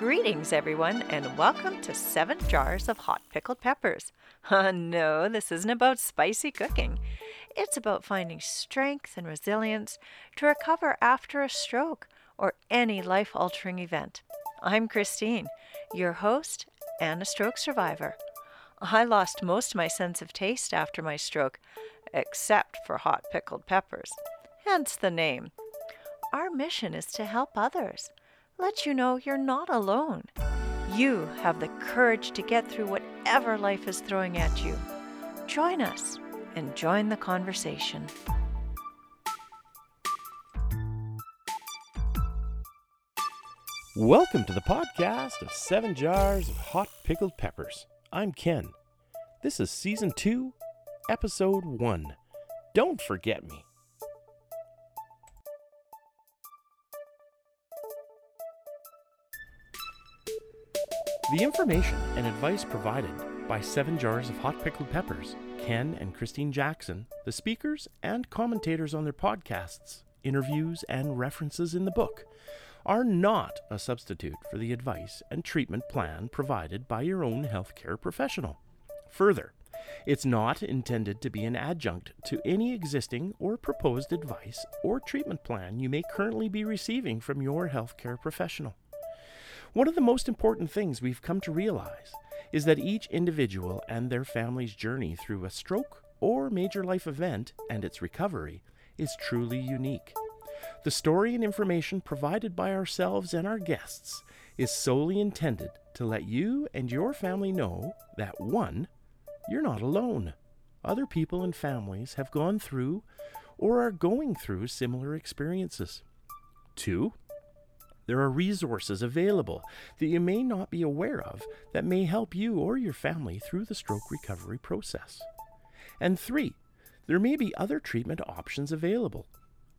Greetings, everyone, and welcome to Seven Jars of Hot Pickled Peppers. Uh, no, this isn't about spicy cooking. It's about finding strength and resilience to recover after a stroke or any life altering event. I'm Christine, your host and a stroke survivor. I lost most of my sense of taste after my stroke, except for hot pickled peppers, hence the name. Our mission is to help others, let you know you're not alone. You have the courage to get through whatever life is throwing at you. Join us and join the conversation. Welcome to the podcast of Seven Jars of Hot Pickled Peppers. I'm Ken. This is Season 2, Episode 1. Don't Forget Me. The information and advice provided by Seven Jars of Hot Pickled Peppers, Ken and Christine Jackson, the speakers and commentators on their podcasts, interviews, and references in the book, are not a substitute for the advice and treatment plan provided by your own healthcare professional. Further, it's not intended to be an adjunct to any existing or proposed advice or treatment plan you may currently be receiving from your healthcare professional. One of the most important things we've come to realize is that each individual and their family's journey through a stroke or major life event and its recovery is truly unique. The story and information provided by ourselves and our guests is solely intended to let you and your family know that 1. You're not alone. Other people and families have gone through or are going through similar experiences. 2. There are resources available that you may not be aware of that may help you or your family through the stroke recovery process. And three, there may be other treatment options available.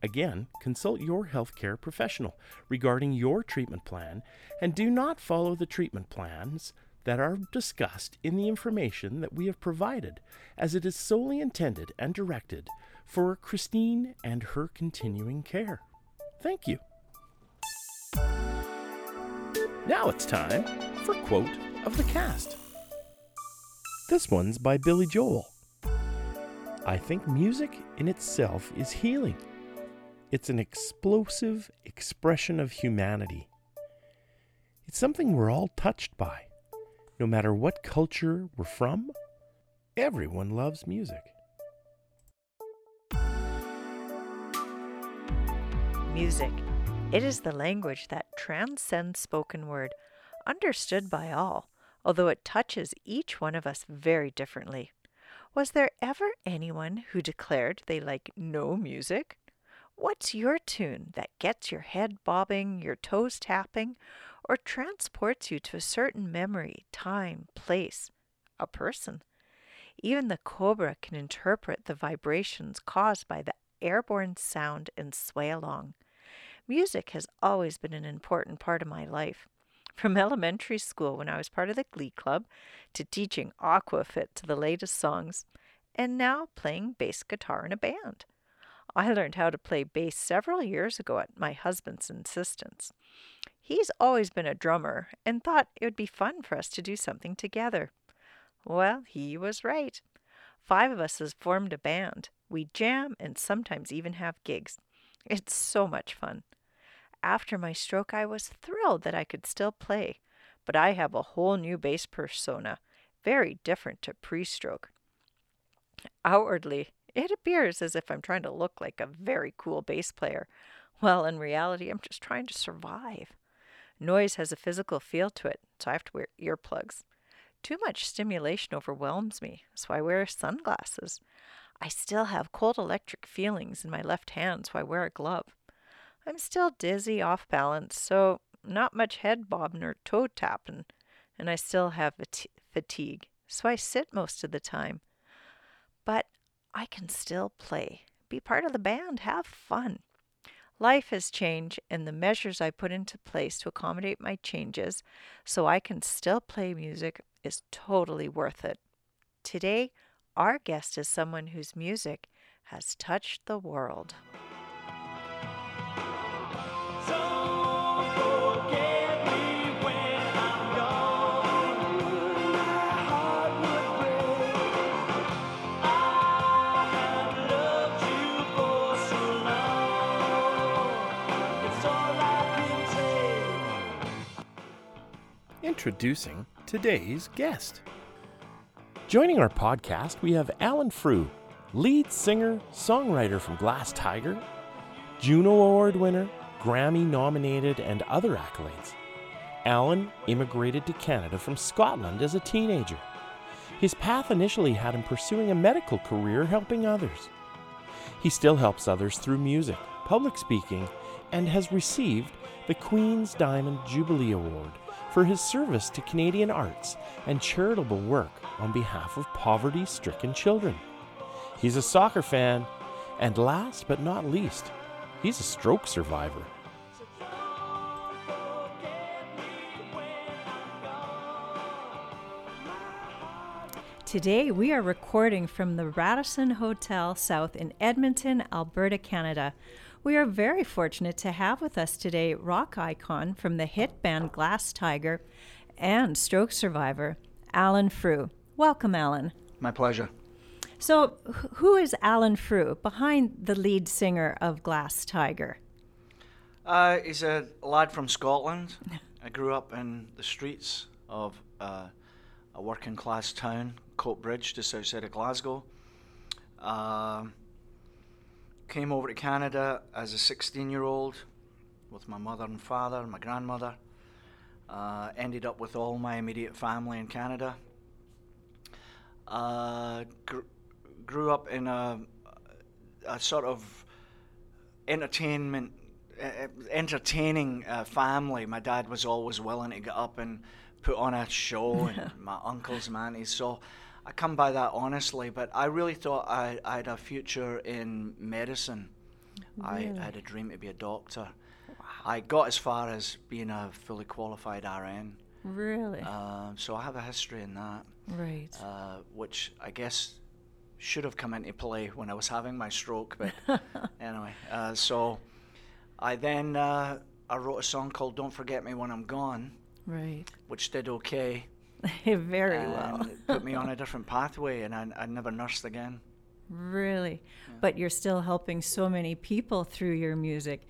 Again, consult your healthcare professional regarding your treatment plan and do not follow the treatment plans that are discussed in the information that we have provided, as it is solely intended and directed for Christine and her continuing care. Thank you. Now it's time for Quote of the Cast. This one's by Billy Joel. I think music in itself is healing. It's an explosive expression of humanity. It's something we're all touched by. No matter what culture we're from, everyone loves music. Music. It is the language that transcends spoken word, understood by all, although it touches each one of us very differently. Was there ever anyone who declared they like no music? What's your tune that gets your head bobbing, your toes tapping, or transports you to a certain memory, time, place, a person? Even the cobra can interpret the vibrations caused by the airborne sound and sway along. Music has always been an important part of my life. From elementary school, when I was part of the Glee Club, to teaching Aquafit to the latest songs, and now playing bass guitar in a band. I learned how to play bass several years ago at my husband's insistence. He's always been a drummer and thought it would be fun for us to do something together. Well, he was right. Five of us has formed a band. We jam and sometimes even have gigs. It's so much fun. After my stroke, I was thrilled that I could still play, but I have a whole new bass persona, very different to pre stroke. Outwardly, it appears as if I'm trying to look like a very cool bass player. Well, in reality, I'm just trying to survive. Noise has a physical feel to it, so I have to wear earplugs. Too much stimulation overwhelms me, so I wear sunglasses. I still have cold electric feelings in my left hand, so I wear a glove. I'm still dizzy, off balance, so not much head bobbing or toe tapping, and I still have fatigue, so I sit most of the time. But I can still play, be part of the band, have fun. Life has changed, and the measures I put into place to accommodate my changes so I can still play music is totally worth it. Today, our guest is someone whose music has touched the world. Introducing today's guest. Joining our podcast, we have Alan Frew, lead singer, songwriter from Glass Tiger, Juno Award winner, Grammy nominated, and other accolades. Alan immigrated to Canada from Scotland as a teenager. His path initially had him pursuing a medical career helping others. He still helps others through music, public speaking, and has received the Queen's Diamond Jubilee Award for his service to Canadian arts and charitable work on behalf of poverty stricken children. He's a soccer fan, and last but not least, he's a stroke survivor. Today, we are recording from the Radisson Hotel South in Edmonton, Alberta, Canada. We are very fortunate to have with us today rock icon from the hit band Glass Tiger and stroke survivor, Alan Frew. Welcome, Alan. My pleasure. So, who is Alan Frew behind the lead singer of Glass Tiger? Uh, he's a lad from Scotland. I grew up in the streets of uh, a working class town, Coatbridge, just outside of Glasgow. Um came over to Canada as a 16 year old with my mother and father and my grandmother. Uh, ended up with all my immediate family in Canada. Uh, gr- grew up in a, a sort of entertainment, uh, entertaining uh, family. My dad was always willing to get up and put on a show, and my uncles and aunties. So I come by that honestly, but I really thought I, I had a future in medicine. I, I had a dream to be a doctor. I got as far as being a fully qualified RN. Really? Um, so I have a history in that, right. uh, which I guess should have come into play when I was having my stroke. But anyway, uh, so I then uh, I wrote a song called "Don't Forget Me When I'm Gone," right. which did okay. very and well. it put me on a different pathway, and I, I never nursed again. Really? But you're still helping so many people through your music.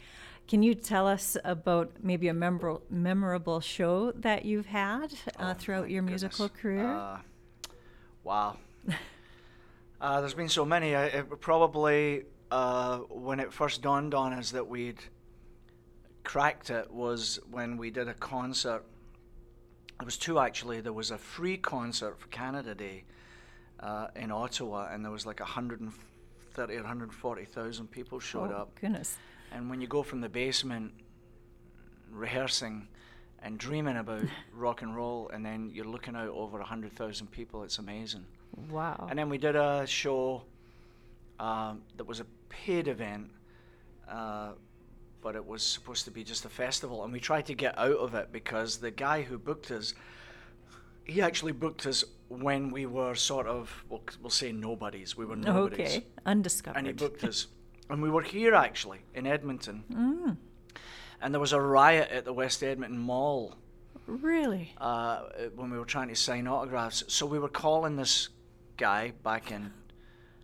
Can you tell us about maybe a memorable, memorable show that you've had uh, Oh, throughout your musical career? Uh, wow. uh, there's been so many. I, it probably uh, when it first dawned on us that we'd cracked it was when we did a concert. There was two actually. There was a free concert for Canada Day uh, in Ottawa, and there was like 130 or 140,000 people showed oh, up. Goodness. And when you go from the basement rehearsing and dreaming about rock and roll, and then you're looking out over 100,000 people, it's amazing. Wow. And then we did a show um, that was a paid event, uh, but it was supposed to be just a festival. And we tried to get out of it because the guy who booked us, he actually booked us when we were sort of, we'll, we'll say nobodies. We were nobodies okay. Undiscovered. and he booked us. And we were here actually in Edmonton. And there was a riot at the West Edmonton Mall Really? uh, when we were trying to sign autographs. So we were calling this guy back in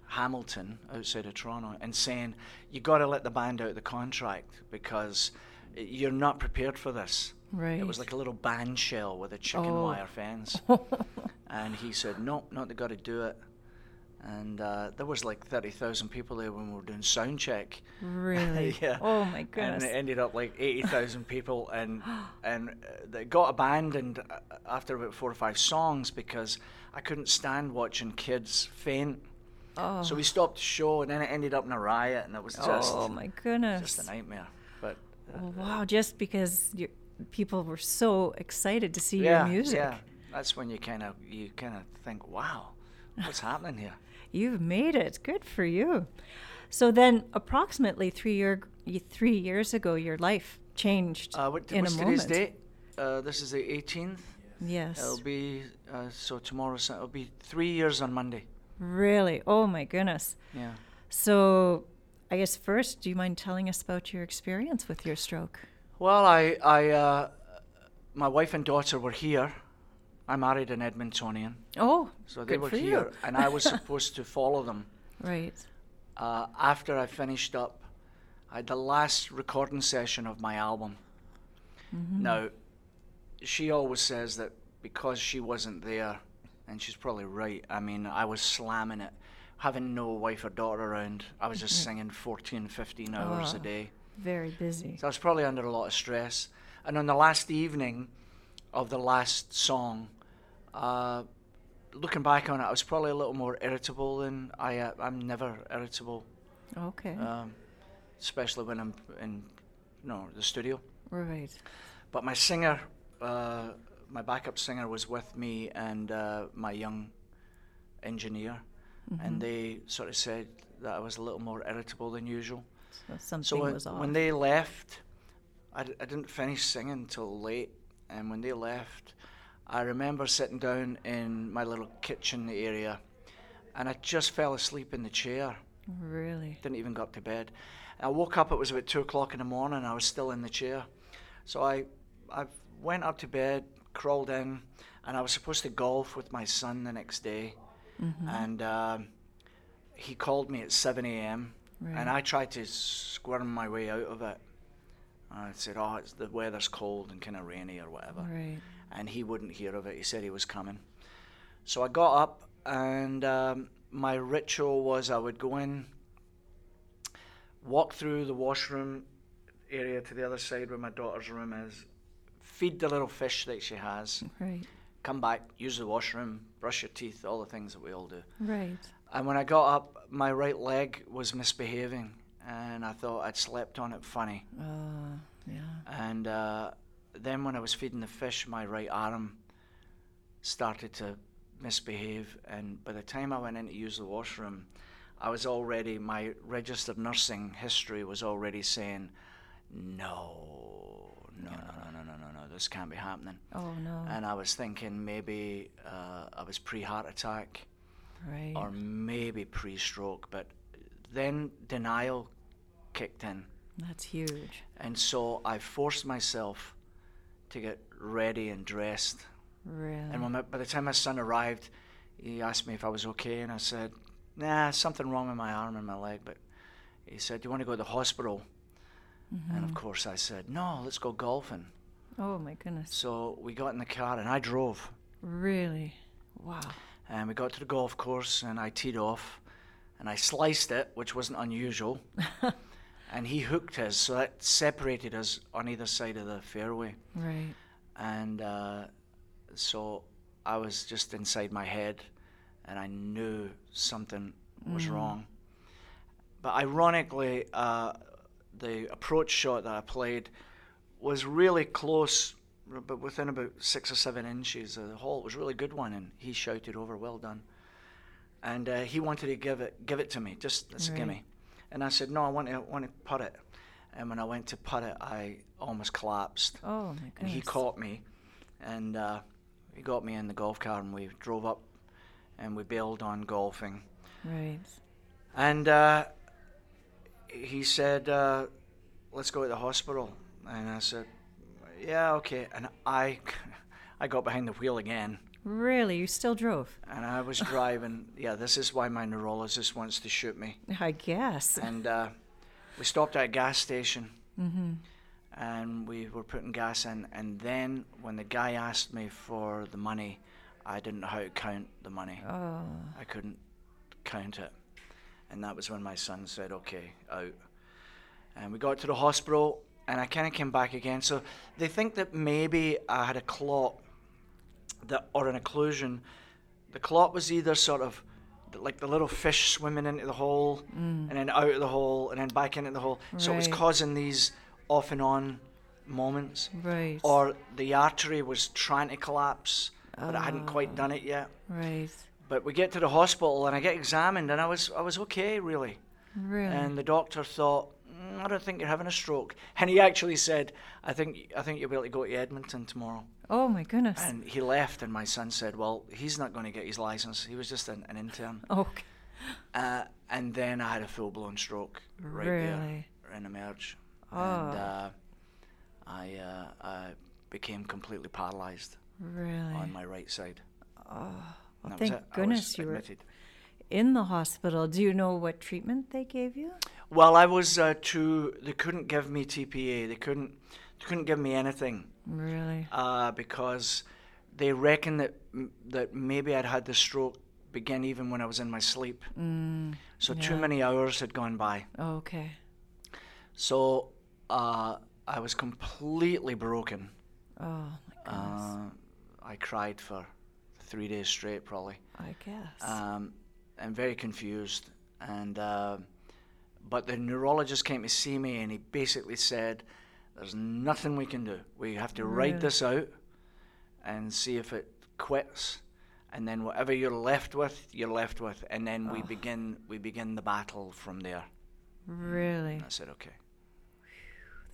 Hamilton, outside of Toronto, and saying, "You got to let the band out of the contract because you're not prepared for this." Right. It was like a little band shell with a chicken Oh. wire fence. and he said, "No, not they got to do it." And uh, there was like thirty thousand people there when we were doing sound check. Really? yeah. Oh my goodness. And it ended up like eighty thousand people, and and uh, they got abandoned uh, after about four or five songs because I couldn't stand watching kids faint. Oh. So we stopped the show, and then it ended up in a riot, and it was just oh my goodness. just a nightmare. But uh, wow, just because you people were so excited to see yeah, your music. yeah, that's when you kind of you kind of think, wow, what's happening here? You've made it. Good for you. So then, approximately three year three years ago, your life changed Uh, what, in a today's moment. date? Uh, this is the 18th. Yes. It'll be uh, so tomorrow. So it'll be three years on Monday. Really? Oh my goodness. Yeah. So, I guess first, do you mind telling us about your experience with your stroke? Well, I, I, uh, my wife and daughter were here. I married an Edmontonian, Oh, so they were here, you. and I was supposed to follow them. Right. Uh, after I finished up, I had the last recording session of my album. Mm-hmm. Now, she always says that because she wasn't there, and she's probably right. I mean, I was slamming it, having no wife or daughter around. I was just singing 14, 15 hours a Oh. day. Very busy. So I was probably under a lot of stress. And on the last evening of the last song, uh, looking back on it, I was probably a little more irritable than I. Uh, I'm never irritable, Okay. um, especially when I'm in, you know, the studio. right. But my singer, uh, my backup singer, was with me and uh, my young engineer, Mm-hmm. and they sort of said that I was a little more irritable than usual. So something So when, was off. when they left, I, d- I didn't finish singing until late. And when they left, I remember sitting down in my little kitchen area, and I just fell asleep in the chair. really? Didn't even go up to bed. I woke up. It was about two o'clock in the morning. I was still in the chair, so I I went up to bed, crawled in, and I was supposed to golf with my son the next day, Mm-hmm. and um, he called me at 7 a.m. Right. and I tried to squirm my way out of it. I said, "Oh, it's the weather's cold and kind of rainy or whatever," Right. and he wouldn't hear of it. He said he was coming, so I got up, and um, my ritual was I would go in, walk through the washroom area to the other side where my daughter's room is, feed the little fish that she has. Right. Come back, use the washroom, brush your teeth, all the things that we all do. Right. And when I got up, my right leg was misbehaving, and I thought I'd slept on it funny. Uh, yeah. And uh, then when I was feeding the fish, my right arm started to misbehave, and by the time I went in to use the washroom, I was already my registered nursing history was already saying, no, no, no, no, this can't be happening. Oh no. And I was thinking maybe uh, I was pre heart attack right. or maybe pre stroke, but then denial kicked in. That's huge. And so I forced myself to get ready and dressed. Really. And when my, by the time my son arrived, he asked me if I was okay, and I said, "Nah, something wrong with my arm and my leg." But he said, "Do you want to go to the hospital?" And of course, I said, "No, let's go golfing." Oh my goodness. So we got in the car and I drove, Really. Wow. and we got to the golf course, and I teed off, and I sliced it, which wasn't unusual. and he hooked his, so that separated us on either side of the fairway. Right. and uh, so I was just inside my head, and I knew something was wrong. But ironically, uh, the approach shot that I played was really close, but within about six or seven inches of the hole. It was a really good one, and he shouted over, "Well done!" And uh, he wanted to give it, give it to me, just that's a gimme. And I said, "No, I want to, want to putt it." And when I went to putt it, I almost collapsed Oh my goodness. and he caught me, and uh, he got me in the golf car, and we drove up, and we bailed on golfing. Right. And uh, he said, uh, "Let's go to the hospital," and I said, "Yeah, okay." And I, I got behind the wheel again, Really. You still drove? and I was driving. yeah, this is why my neurologist wants to shoot me. I guess. And uh, we stopped at a gas station. And we were putting gas in, and then when the guy asked me for the money, I didn't know how to count the money. Oh. I couldn't count it. And that was when my son said, okay, out. And we got to the hospital, and I kind of came back again. So they think that maybe I had a clot that, or an occlusion. The clot was either sort of like the little fish swimming into the hole mm. and then out of the hole and then back into the hole. So it was causing these off and on moments. Right. Or the artery was trying to collapse, but I hadn't quite done it yet. Right. But we get to the hospital and I get examined and I was I was okay really. Really. And the doctor thought, "Mm, I don't think you're having a stroke. And he actually said, I think I think you'll be able to go to Edmonton tomorrow. oh my goodness. And he left and my son said, Well, he's not going to get his license. He was just an, an intern. okay. Uh, and then I had a full blown stroke right there Really? in Emerge. Oh. And uh, I uh, I became completely paralyzed Really. on my right side. Well, that was thank it. I was goodness you were in the hospital. Do you know what treatment they gave you? Well, I was uh, too. They couldn't give me TPA. They couldn't. They couldn't give me anything Really? uh, because they reckon that that maybe I'd had the stroke begin even when I was in my sleep. Mm, So too many hours had gone by. okay. So uh, I was completely broken. Oh my goodness. Uh, I cried for three days straight, probably. I guess. Um, and very confused. And uh, but the neurologist came to see me, and he basically said, "There's nothing we can do. We have to write this out and see if it quits." And then whatever you're left with, you're left with, and then we Oh. begin we begin the battle from there. really? And I said, "Okay,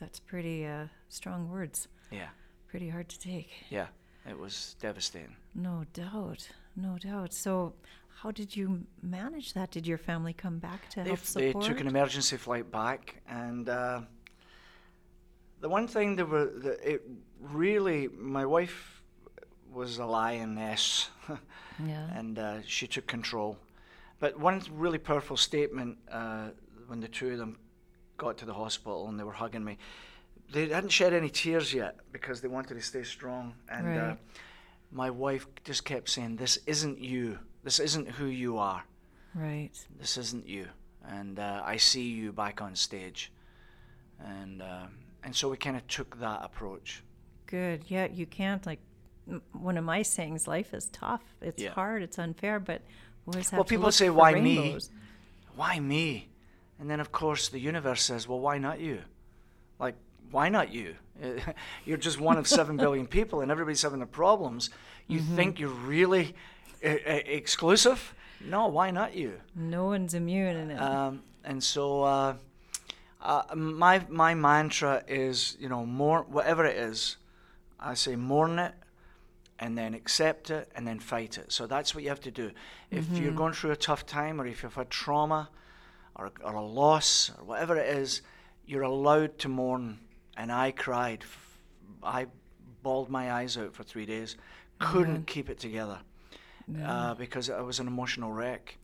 That's pretty uh, strong words. yeah, Pretty hard to take. yeah." It was devastating. No doubt. No doubt. So, how did you manage that? Did your family come back to They, help f- they took an emergency flight back, and uh, the one thing that were that it really, my wife was a lioness, yeah. and uh, she took control. But one really powerful statement uh, when the two of them got to the hospital and they were hugging me, they hadn't shed any tears yet because they wanted to stay strong. And uh, Right. my wife just kept saying, "This isn't you. This isn't who you are." Right. this isn't you and uh, i see you back on stage and uh, and so we kind of took that approach Good. Yeah, you can't like m- one of my sayings. Life is tough. It's Yeah. hard. It's unfair. But we always have Well, people say, "Why me?" why me and then of course the universe says well why not you like why not you you're just one of 7 billion people and everybody's having their problems you think you're really exclusive no why not you No one's immune in it. Um, and so uh, uh, my my mantra is, you know, more whatever it is, I say mourn it, and then accept it, and then fight it. So that's what you have to do. If you're going through a tough time, or if you've had trauma, or or a loss, or whatever it is, you're allowed to mourn. And I cried. I bawled my eyes out for three days. Couldn't keep it together uh, because I was an emotional wreck.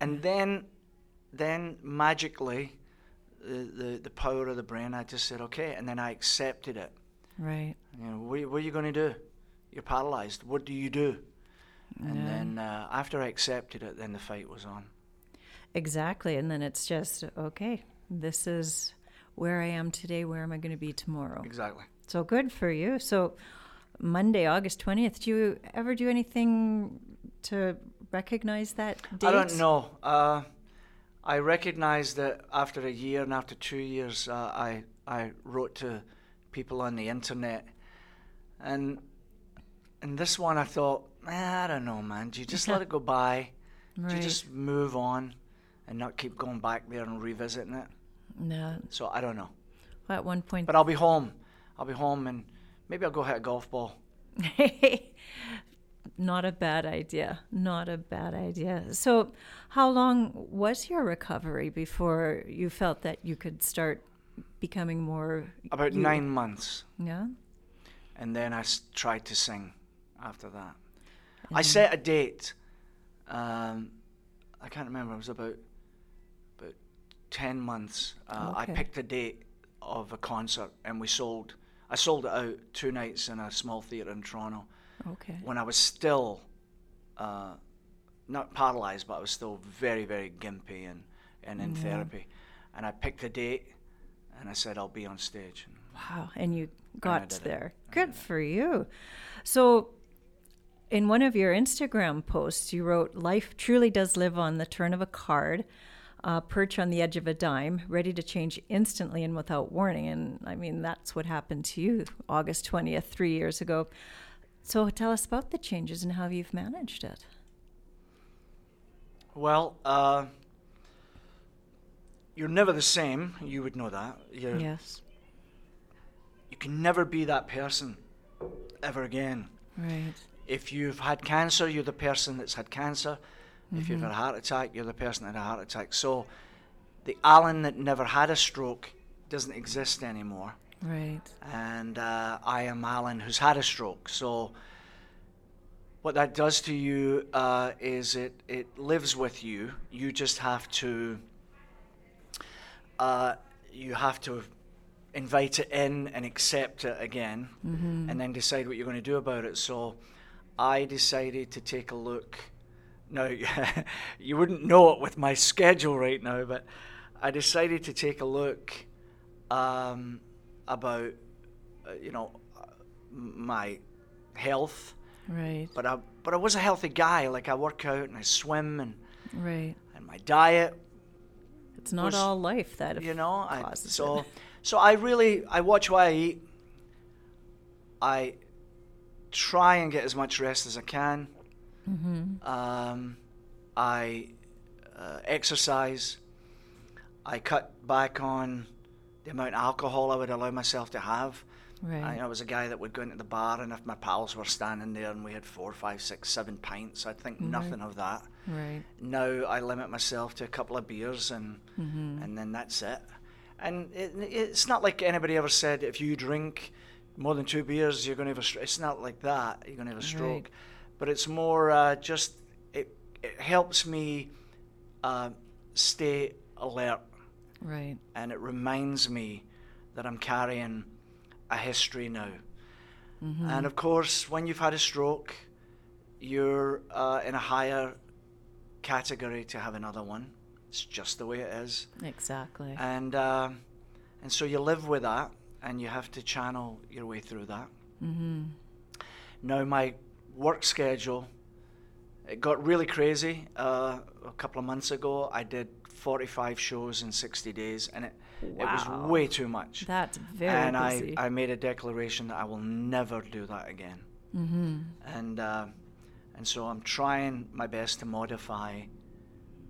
And then, then magically, the, the, the power of the brain, I just said, okay. And then I accepted it. right. You know, what, what are you going to do? You're paralyzed. What do you do? And then uh, after I accepted it, then the fight was on. Exactly. And then it's just okay. This is where I am today. Where am I going to be tomorrow? Exactly. So good for you. So Monday, August twentieth. Do you ever do anything to recognize that date? I don't know. Uh, I recognized that after a year and after two years, uh, I I wrote to people on the internet, and and this one I thought, "Ah, I don't know, man. Do you just let it go by? Do you just move on, and not keep going back there and revisiting it? No. So I don't know. At one point, But I'll be home. I'll be home, and maybe I'll go hit a golf ball. not a bad idea. Not a bad idea. So, how long was your recovery before you felt that you could start becoming more About you? nine months. Yeah. and then I s- tried to sing after that. I set a date. Um, I can't remember. It was about about ten months. Uh, I picked a date of a concert, and we sold. I sold it out two nights in a small theatre in Toronto Okay. when I was still uh, not paralyzed, but I was still very, very gimpy and, and in therapy. And I picked a date, and I said I'll be on stage. And Wow. And you got it. there. Good for you. So, in one of your Instagram posts, you wrote, Life truly does live on the turn of a card, uh, perch on the edge of a dime, ready to change instantly and without warning. And I mean, that's what happened to you August 20th, three years ago. So, tell us about the changes and how you've managed it. Well, uh, you're never the same. You would know that. You're, Yes. You can never be that person ever again. Right. If you've had cancer, you're the person that's had cancer. If you've had a heart attack, you're the person that had a heart attack. So the Alan that never had a stroke doesn't exist anymore. Right. And uh, I am Alan who's had a stroke. So what that does to you uh, is it, it lives with you. You just have to uh, you have to invite it in and accept it again, and then decide what you're going to do about it. So I decided to take a look. Now, you wouldn't know it with my schedule right now, but I decided to take a look um, about, uh, you know, my health. Right. But I, but I was a healthy guy. Like I work out and I swim and, Right. and my diet It's not was- all life that you know I, so it. so i really i watch what i eat i try and get as much rest as i can Mm-hmm. um, i uh, exercise i cut back on the amount of alcohol i would allow myself to have Right. I, I was a guy that would go into the bar and if my pals were standing there and we had four five six seven pints i'd think nothing of that Right. now I limit myself to a couple of beers and Mm-hmm. and then that's it. And it, it's not like anybody ever said if you drink more than two beers you're going to have a stroke. It's not like that. You're going to have a stroke. But it's more uh, just it it helps me uh, stay alert Right. and it reminds me that I'm carrying a history now. Mm-hmm. And of course, when you've had a stroke, you're uh, in a higher category to have another one. It's just the way it is, Exactly. and um and so you live with that, and you have to channel your way through that. mm-hmm. Now my work schedule, it got really crazy. Uh, a couple of months ago, I did 45 shows in 60 days, and it it was way too much. That's very and busy. I, I made a declaration that I will never do that again. mm-hmm. And uh, and so I'm trying my best to modify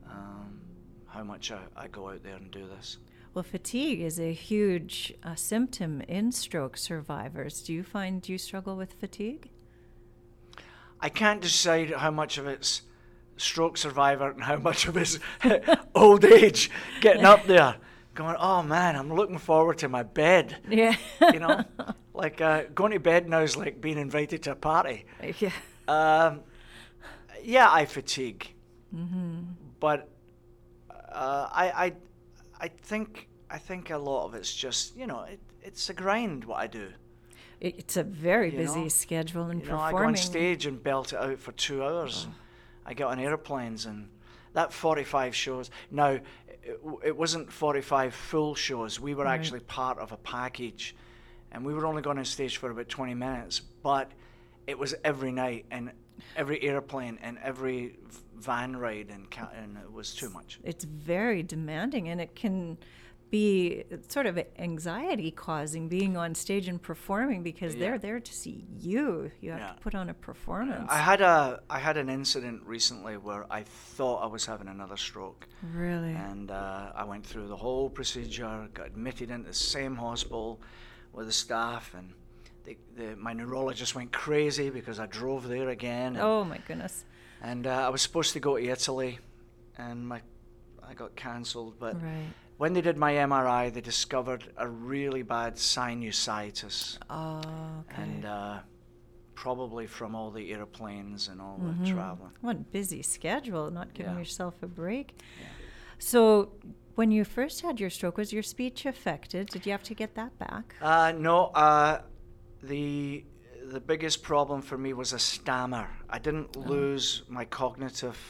um, how much I, I go out there and do this. Well, fatigue is a huge uh, symptom in stroke survivors. Do you find you struggle with fatigue? I can't decide how much of it's stroke survivor and how much of it's old age getting up there, going, oh man, I'm looking forward to my bed. Yeah. You know, like uh, going to bed now is like being invited to a party. yeah. Um, yeah, I fatigue, Mm-hmm. but uh, I, I, I think I think a lot of it's just you know it, it's a grind what I do. It, it's a very You busy know, schedule and You know, I performing. go on stage and belt it out for two hours. Oh. I get on airplanes and that 45 shows. Now, it, it wasn't 45 full shows. We were Right. actually part of a package, and we were only going on stage for about 20 minutes. But it was every night and every airplane and every van ride, and, ca- and it was too much. It's very demanding and it can be sort of anxiety causing being on stage and performing because Yeah. they're there to see you. You have Yeah. to put on a performance. I had a I had an incident recently where I thought I was having another stroke. really? and uh, I went through the whole procedure, got admitted into the same hospital with the staff, and the, the, my neurologist went crazy because I drove there again, and, oh my goodness. and uh, I was supposed to go to Italy, and my I got cancelled. But Right. When they did my MRI, they discovered a really bad sinusitis, Oh, okay. and uh, probably from all the airplanes and all Mm-hmm. the traveling. What busy schedule, not giving Yeah. yourself a break. So, when you first had your stroke, was your speech affected? Did you have to get that back? Uh, no, uh, the the biggest problem for me was a stammer. I didn't lose my cognitive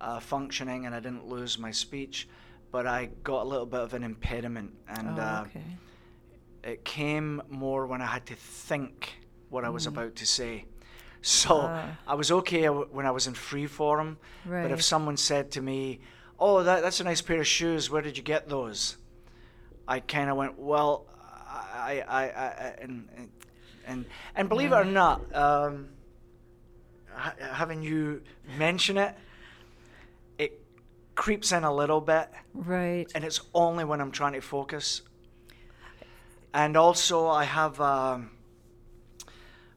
uh, functioning and I didn't lose my speech, but I got a little bit of an impediment, and oh, uh, it came more when I had to think what I was about to say. So Ah. I was okay when I was in free form, but if someone said to me, "Oh, that, that's a nice pair of shoes. Where did you get those?" I kind of went, "Well, I, I, I, and, and and and believe it or not, um, ha- having you mention it creeps in a little bit." Right. and it's only when I'm trying to focus. And also, I have um,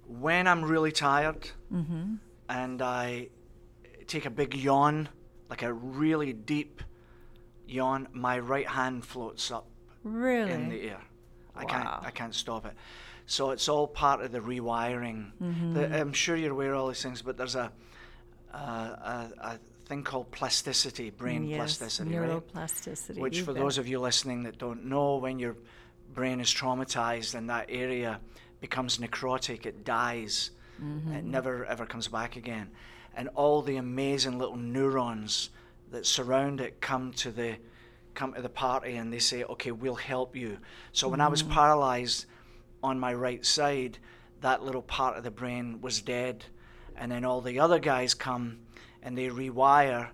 when I'm really tired Mm-hmm. and I take a big yawn, like a really deep yawn, my right hand floats up Really? in the air. I can't I can't stop it. So it's all part of the rewiring. The- I'm sure you're aware of all these things, but there's a a, a, a thing called plasticity, brain yes, plasticity, right? neuroplasticity. Which, you for those of you listening that don't know, when your brain is traumatized and that area becomes necrotic, it dies. Mm-hmm. It never ever comes back again. And all the amazing little neurons that surround it come to the come to the party and they say, "Okay, we'll help you." So when I was mm-hmm. paralyzed on my right side, that little part of the brain was dead, and then all the other guys come and they rewire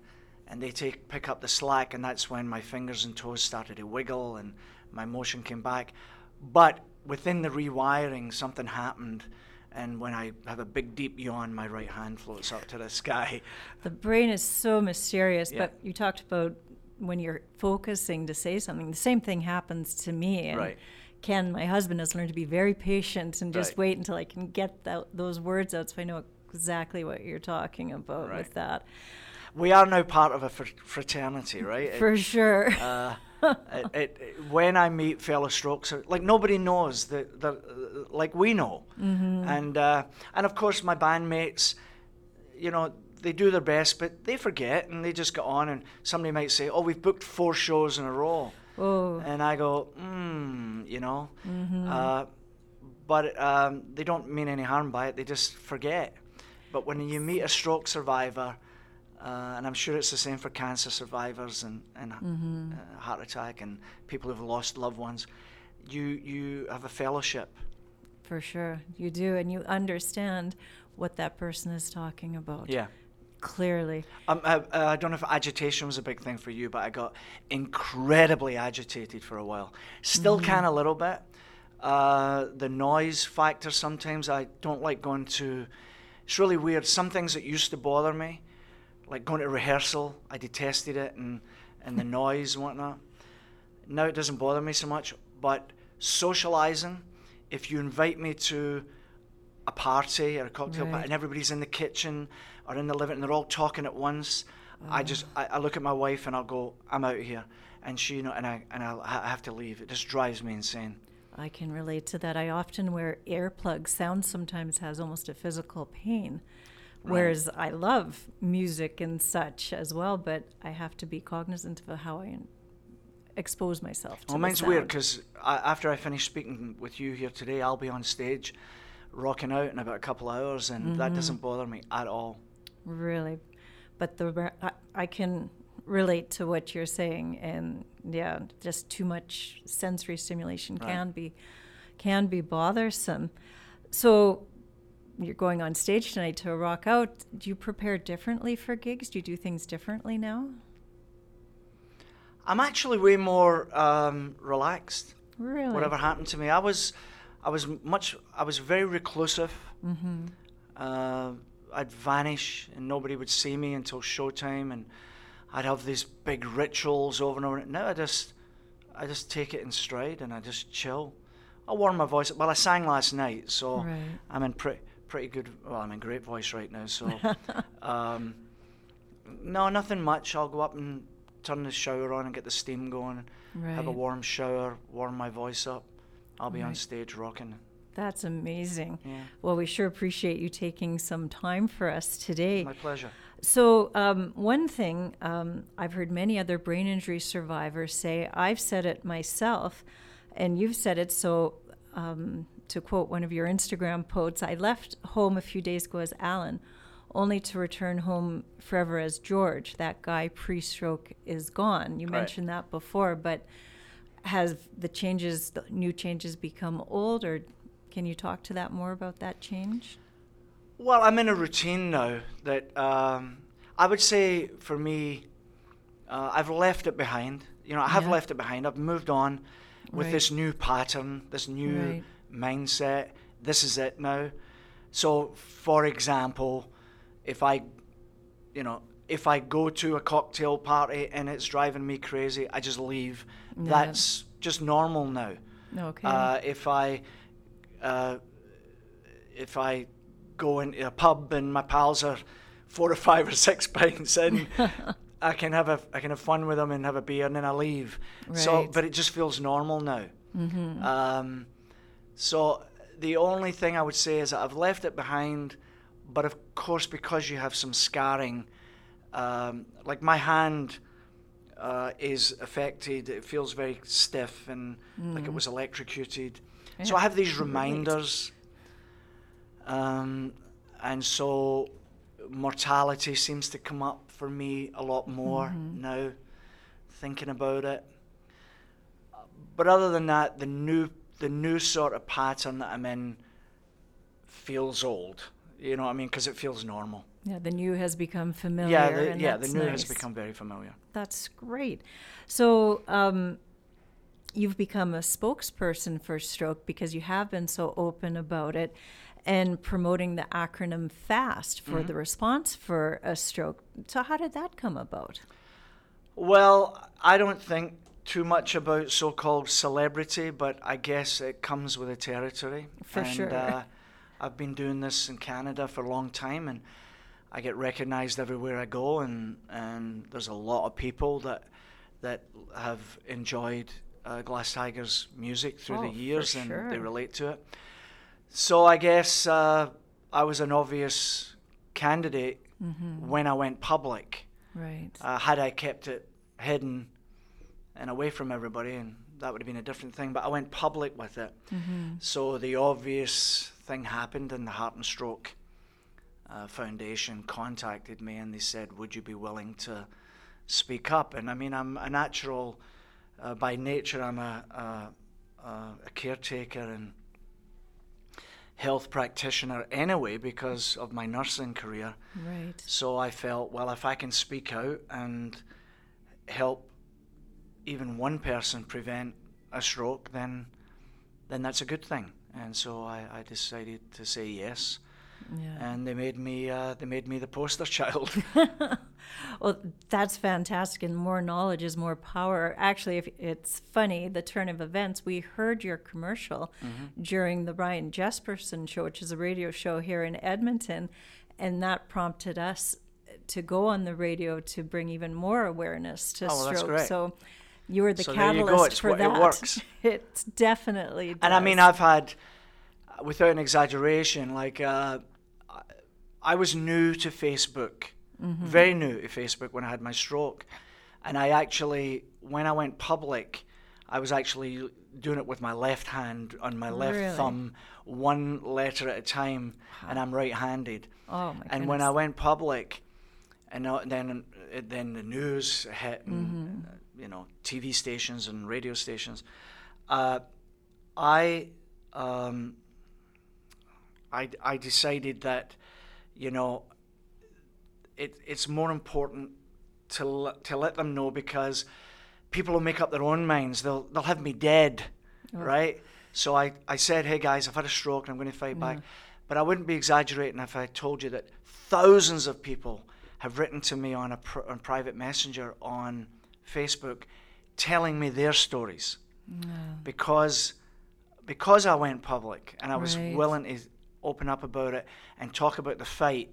and they take pick up the slack, and that's when my fingers and toes started to wiggle and my motion came back. But within the rewiring, something happened. And when I have a big deep yawn, my right hand floats up to the sky. The brain is so mysterious, Yeah. but you talked about when you're focusing to say something. The same thing happens to me. And Right. Ken, my husband, has learned to be very patient and just Right. wait until I can get tho- those words out so I know exactly what you're talking about Right. with that. We are now part of a fr- fraternity, right? It- For sure. uh, it, it, when I meet fellow strokers, like nobody knows that, that uh, like we know, and uh, and of course my bandmates, you know, they do their best, but they forget and they just get on. And somebody might say, "Oh, we've booked four shows in a row," oh, and I go, "Hmm," you know, uh, but um, they don't mean any harm by it. They just forget. But when you meet a stroke survivor, uh, and I'm sure it's the same for cancer survivors and, and uh, heart attack and people who've lost loved ones, you you have a fellowship. for sure. You do. And you understand what that person is talking about. Yeah. Clearly. Um, I, uh, I don't know if agitation was a big thing for you, but I got incredibly agitated for a while. Still can a little bit. Uh, the noise factor sometimes I don't like going to. It's really weird. Some things that used to bother me, like going to rehearsal, I detested it, and and the noise and whatnot. Now it doesn't bother me so much. But socializing, if you invite me to a party or a cocktail Right. party and everybody's in the kitchen or in the living room and they're all talking at once, I ah. just I, I look at my wife and I'll go, I'm out of here, and she you know and I and I'll, I have to leave. It just drives me insane. I can relate to that. I often wear earplugs. Sound sometimes has almost a physical pain. Whereas I love music and such as well, but I have to be cognizant of how I expose myself to Well, mine's weird because after I finish speaking with you here today, I'll be on stage, rocking out in about a couple of hours, and that mm-hmm. doesn't bother me at all. Really, but the I, I can relate to what you're saying, and yeah, just too much sensory stimulation Right. can be can be bothersome. So you're going on stage tonight to rock out. Do you prepare differently for gigs? Do you do things differently now? I'm actually way more um, relaxed. Really? Whatever happened to me, I was, I was much, I was very reclusive. Mm-hmm. Uh, I'd vanish and nobody would see me until showtime, and I'd have these big rituals over and over. Now I just, I just take it in stride and I just chill. I warm my voice. Well, I sang last night, so Right. I'm in pretty, pretty good. Well, I'm in great voice right now. So, um, no, nothing much. I'll go up and turn the shower on and get the steam going. Have a warm shower, warm my voice up. I'll be on stage rocking. That's amazing. Yeah, Well, we sure appreciate you taking some time for us today. my pleasure. So, um, one thing um, I've heard many other brain injury survivors say, I've said it myself, and you've said it. So, um, to quote one of your Instagram posts, I left home a few days ago as Alan, only to return home forever as George. That guy pre stroke is gone. You Right. mentioned that before, but has the changes, the new changes become old, or can you talk to that more about that change? Well, I'm in a routine now that um, I would say for me, uh, I've left it behind. You know, I have Yeah. left it behind. I've moved on with Right. this new pattern, this new Right. mindset. This is it now. So, for example, if I, you know, if I go to a cocktail party and it's driving me crazy, I just leave. Yeah. That's just normal now. Okay. Uh, if I uh, if I go into a pub and my pals are four or five or six pints in, I can have a I can have fun with them and have a beer and then I leave. So, but it just feels normal now. Um, so the only thing I would say is that I've left it behind, but of course because you have some scarring, um, like my hand uh, is affected. It feels very stiff and like it was electrocuted. So I have these I can relate. reminders. Um, and so mortality seems to come up for me a lot more Mm-hmm. now, thinking about it. But other than that, the new the new sort of pattern that I'm in feels old. You know what I mean? Because it feels normal. Yeah, the new has become familiar. yeah, the, and yeah, the new has become very familiar. That's great. So, um, you've become a spokesperson for stroke because you have been so open about it and promoting the acronym FAST for Mm-hmm. the response for a stroke. So, how did that come about? Well, I don't think too much about so-called celebrity, but I guess it comes with the territory. For and, sure. Uh, I've been doing this in Canada for a long time, and I get recognised everywhere I go, and, and there's a lot of people that that have enjoyed uh, Glass Tiger's music through Oh, the years, and they relate to it. So I guess uh, I was an obvious candidate Mm-hmm. when I went public Right. uh, had I kept it hidden and away from everybody, and that would have been a different thing. But I went public with it, Mm-hmm. so the obvious thing happened, and the Heart and Stroke uh, Foundation contacted me, and they said, "Would you be willing to speak up?" And I mean, I'm a natural uh, by nature. I'm a, a, a a caretaker and health practitioner anyway because of my nursing career. right. So I felt, well, if I can speak out and help even one person prevent a stroke, then then that's a good thing. And so I, I decided to say yes, Yeah. and they made me uh, they made me the poster child. Well, that's fantastic, and more knowledge is more power. Actually, if it's funny, the turn of events, we heard your commercial Mm-hmm. during the Brian Jesperson show, which is a radio show here in Edmonton, and that prompted us to go on the radio to bring even more awareness to Oh, stroke. So you were the So catalyst for wo- it that. works. It definitely. and I mean. I've had, without an exaggeration, like uh, I- was new to Facebook, Mm-hmm. very new to Facebook when I had my stroke, and I actually, when I went public, I was actually doing it with my left hand on my left Really? thumb, one letter at a time, and I'm right-handed. Oh my and when I went public, and uh, then uh, then the news hit, and Mm-hmm. uh, you know TV stations and radio stations, uh, I um, I I decided that you know it it's more important to l- to let them know because people will make up their own minds. They'll they'll have me dead, right? So I, I said, hey guys, I've had a stroke and I'm going to fight back. But I wouldn't be exaggerating if I told you that thousands of people have written to me on a pr- on private messenger on Facebook, telling me their stories because because I went public and I was Right. willing to open up about it and talk about the fight.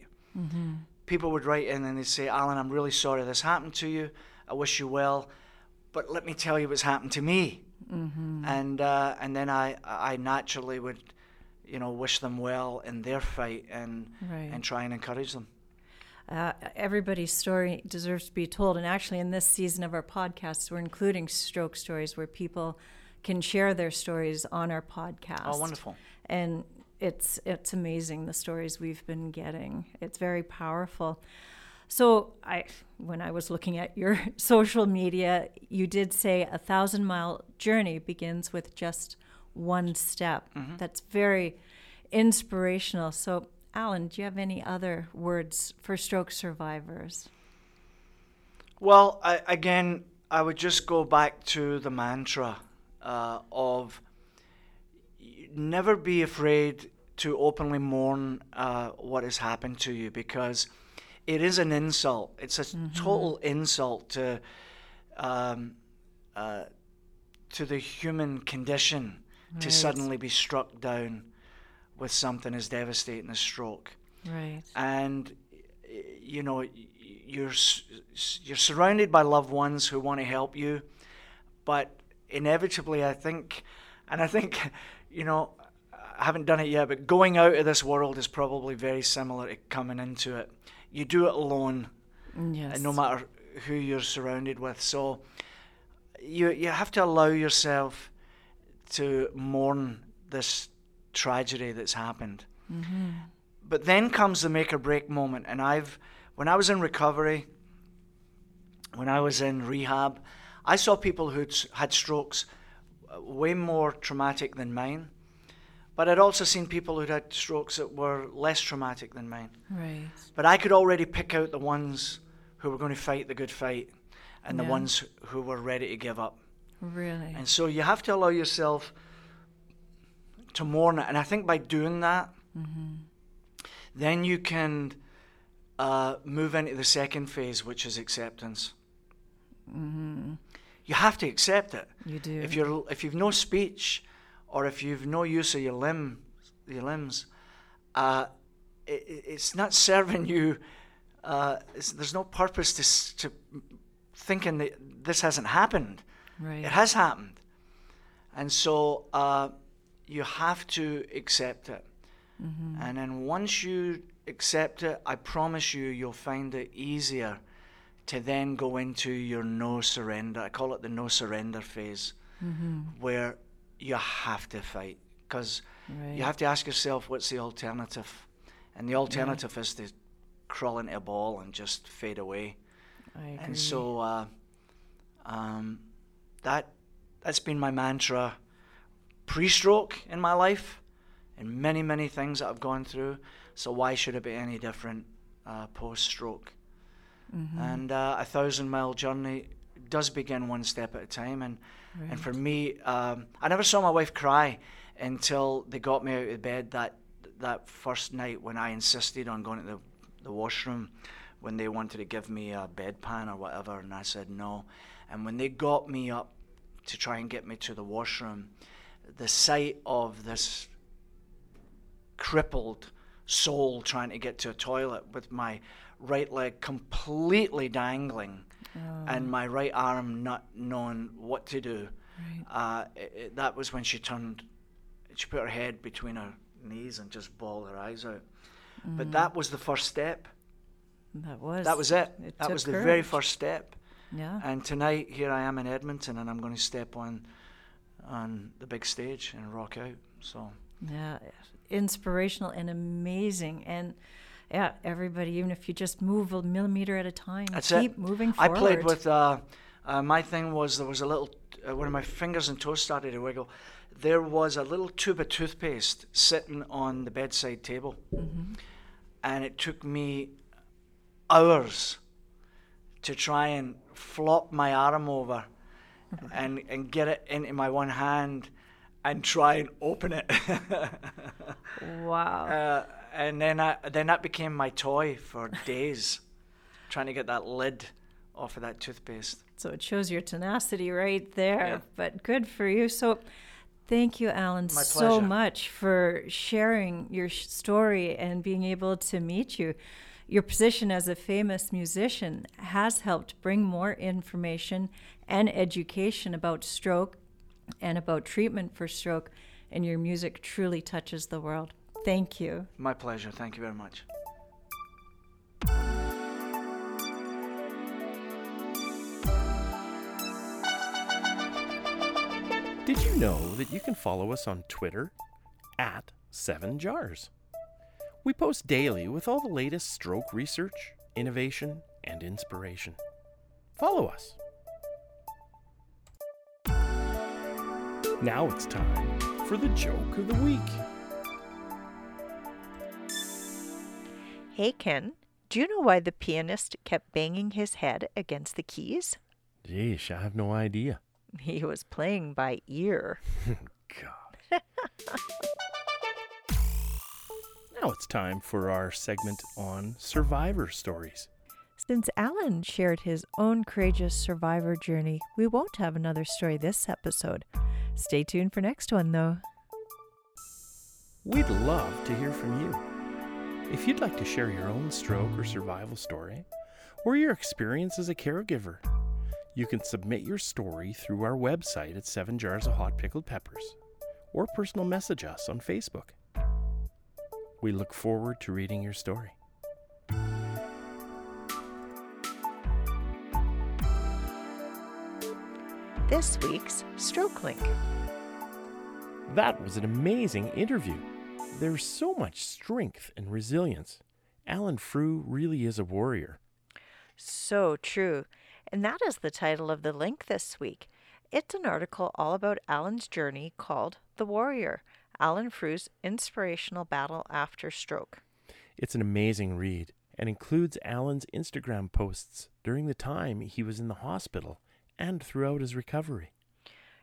People would write in and they'd say, Alan, I'm really sorry this happened to you. I wish you well, but let me tell you what's happened to me. And uh, and then I I naturally would, you know, wish them well in their fight and Right. and try and encourage them. Uh, everybody's story deserves to be told. And actually, in this season of our podcast, we're including stroke stories where people can share their stories on our podcast. Oh, wonderful. And it's it's amazing the stories we've been getting. It's very powerful. So I, when I was looking at your social media, you did say a thousand mile journey begins with just one step. That's very inspirational. So, Alan, do you have any other words for stroke survivors? Well, I, again, I would just go back to the mantra uh, of never be afraid to openly mourn uh, what has happened to you because it is an insult. It's a total insult to um, uh, to the human condition to suddenly be struck down with something as devastating as stroke Right. and you know you're you're surrounded by loved ones who want to help you but inevitably i think and i think you know i haven't done it yet but going out of this world is probably very similar to coming into it you do it alone Yes. and no matter who you're surrounded with so you you have to allow yourself to mourn this tragedy that's happened but then comes the make or break moment. And I've, when I was in recovery, when I was in rehab, I saw people who had strokes uh, way more traumatic than mine. But I'd also seen people who'd had strokes that were less traumatic than mine. Right. But I could already pick out the ones who were going to fight the good fight and Yeah. the ones who were ready to give up. Really. And so you have to allow yourself to mourn it. And I think by doing that, then you can uh, move into the second phase, which is acceptance. You have to accept it. You do. If you're if you've no speech, or if you've no use of your limb, your limbs, uh, it, it- it's not serving you. Uh, it's, there's no purpose to to thinking that this hasn't happened. right. It has happened. And so uh, you have to accept it. And then once you accept it, I promise you, you'll find it easier to then go into your no surrender. I call it the no surrender phase, where you have to fight. Because right. you have to ask yourself, what's the alternative? And the alternative is to crawl into a ball and just fade away. And so uh, um, that that's been my mantra pre-stroke in my life, and many many things that I've gone through. So why should it be any different uh, post-stroke? And uh, a thousand mile journey does begin one step at a time. And and for me, um, I never saw my wife cry until they got me out of bed that that first night when I insisted on going to the, the washroom when they wanted to give me a bedpan or whatever, and I said no. And when they got me up to try and get me to the washroom, the sight of this crippled soul trying to get to a toilet with my right leg completely dangling and my right arm not knowing what to do. Right. Uh, it, it- that was when she turned, she put her head between her knees and just bawled her eyes out. But that was the first step. That was. That was it. It that was the very first step. Yeah. And tonight, here I am in Edmonton, and I'm going to step on on the big stage and rock out. So Yeah, inspirational and amazing. And yeah, everybody, even if you just move a millimeter at a time, That's keep it. moving forward. I played with. Uh, uh, my thing was there was a little uh, when my fingers and toes started to wiggle. There was a little tube of toothpaste sitting on the bedside table, Mm-hmm. and it took me hours to try and flop my arm over and and get it into my one hand and try and open it. Wow. Uh, and then I, then that became my toy for days, trying to get that lid off of that toothpaste. so it shows your tenacity right there. Yeah. But good for you. So thank you, Alan, so much for sharing your sh- story and being able to meet you. Your position as a famous musician has helped bring more information and education about stroke and about treatment for stroke, and your music truly touches the world. Thank you. My pleasure. Thank you very much. Did you know that you can follow us on Twitter at 7jars? We post daily with all the latest stroke research, innovation, and inspiration. Follow us. Now it's time for the joke of the week. Hey, Ken, do you know why the pianist kept banging his head against the keys? Geesh, I have no idea. He was playing by ear. God. now it's time for our segment on survivor stories. Since Alan shared his own courageous survivor journey, we won't have another story this episode. Stay tuned for next one, though. We'd love to hear from you. If you'd like to share your own stroke or survival story, or your experience as a caregiver, you can submit your story through our website at Seven Jars of Hot Pickled Peppers, or personal message us on Facebook. We look forward to reading your story. This week's Stroke Link. That was an amazing interview. There's so much strength and resilience. Alan Frew really is a warrior. So true. And that is the title of the link this week. It's an article all about Alan's journey called The Warrior Alan Frew's Inspirational Battle After Stroke. It's an amazing read and includes Alan's Instagram posts during the time he was in the hospital and throughout his recovery.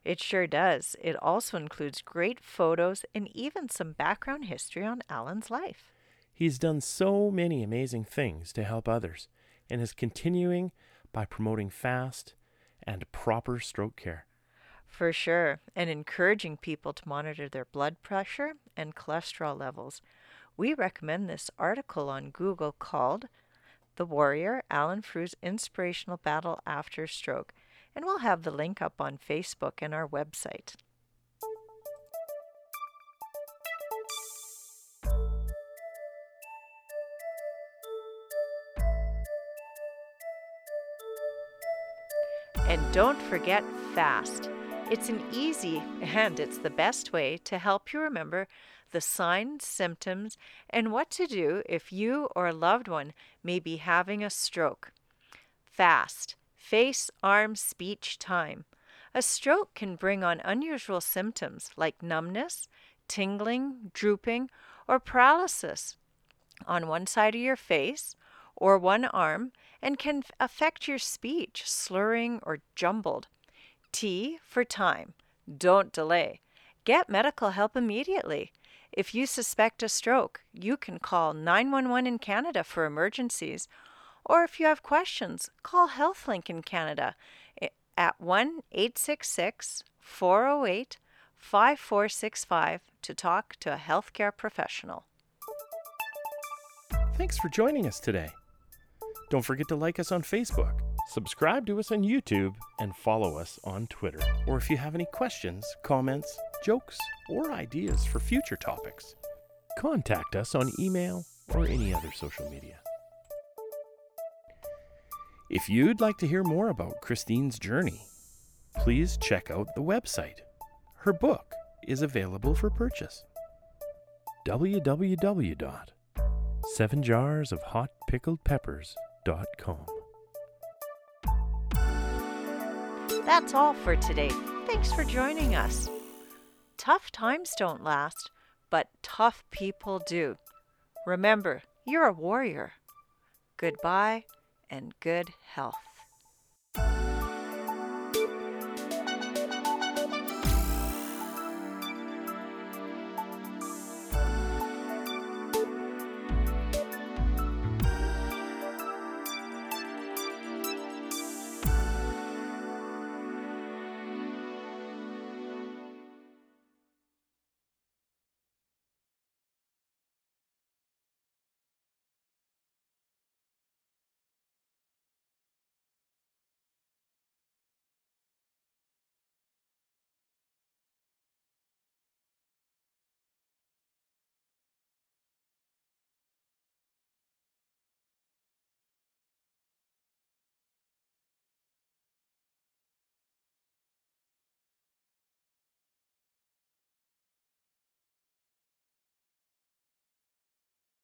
It sure does. It also includes great photos and even some background history on Alan's life. He's done so many amazing things to help others and is continuing by promoting fast and proper stroke care. For sure, and encouraging people to monitor their blood pressure and cholesterol levels. We recommend this article on Google called The Warrior Alan Frew's Inspirational Battle After Stroke, and we'll have the link up on Facebook and our website. And don't forget FAST. It's an easy and it's the best way to help you remember the signs, symptoms, and what to do if you or a loved one may be having a stroke. FAST face, arm, speech, time. A stroke can bring on unusual symptoms like numbness, tingling, drooping, or paralysis on one side of your face or one arm and can affect your speech, slurring or jumbled. T for time. Don't delay. Get medical help immediately. If you suspect a stroke, you can call 911 in Canada for emergencies, or if you have questions, call HealthLink in Canada eh, at 1 866 408 5465 to talk to a healthcare professional. Thanks for joining us today. Don't forget to like us on Facebook, subscribe to us on YouTube, and follow us on Twitter. Or if you have any questions, comments, jokes, or ideas for future topics, contact us on email or any other social media. If you'd like to hear more about Christine's journey, please check out the website. Her book is available for purchase. www.sevenjarsofhotpickledpeppers.com that's all for today. Thanks for joining us. Tough times don't last, but tough people do. Remember, you're a warrior. Goodbye and good health.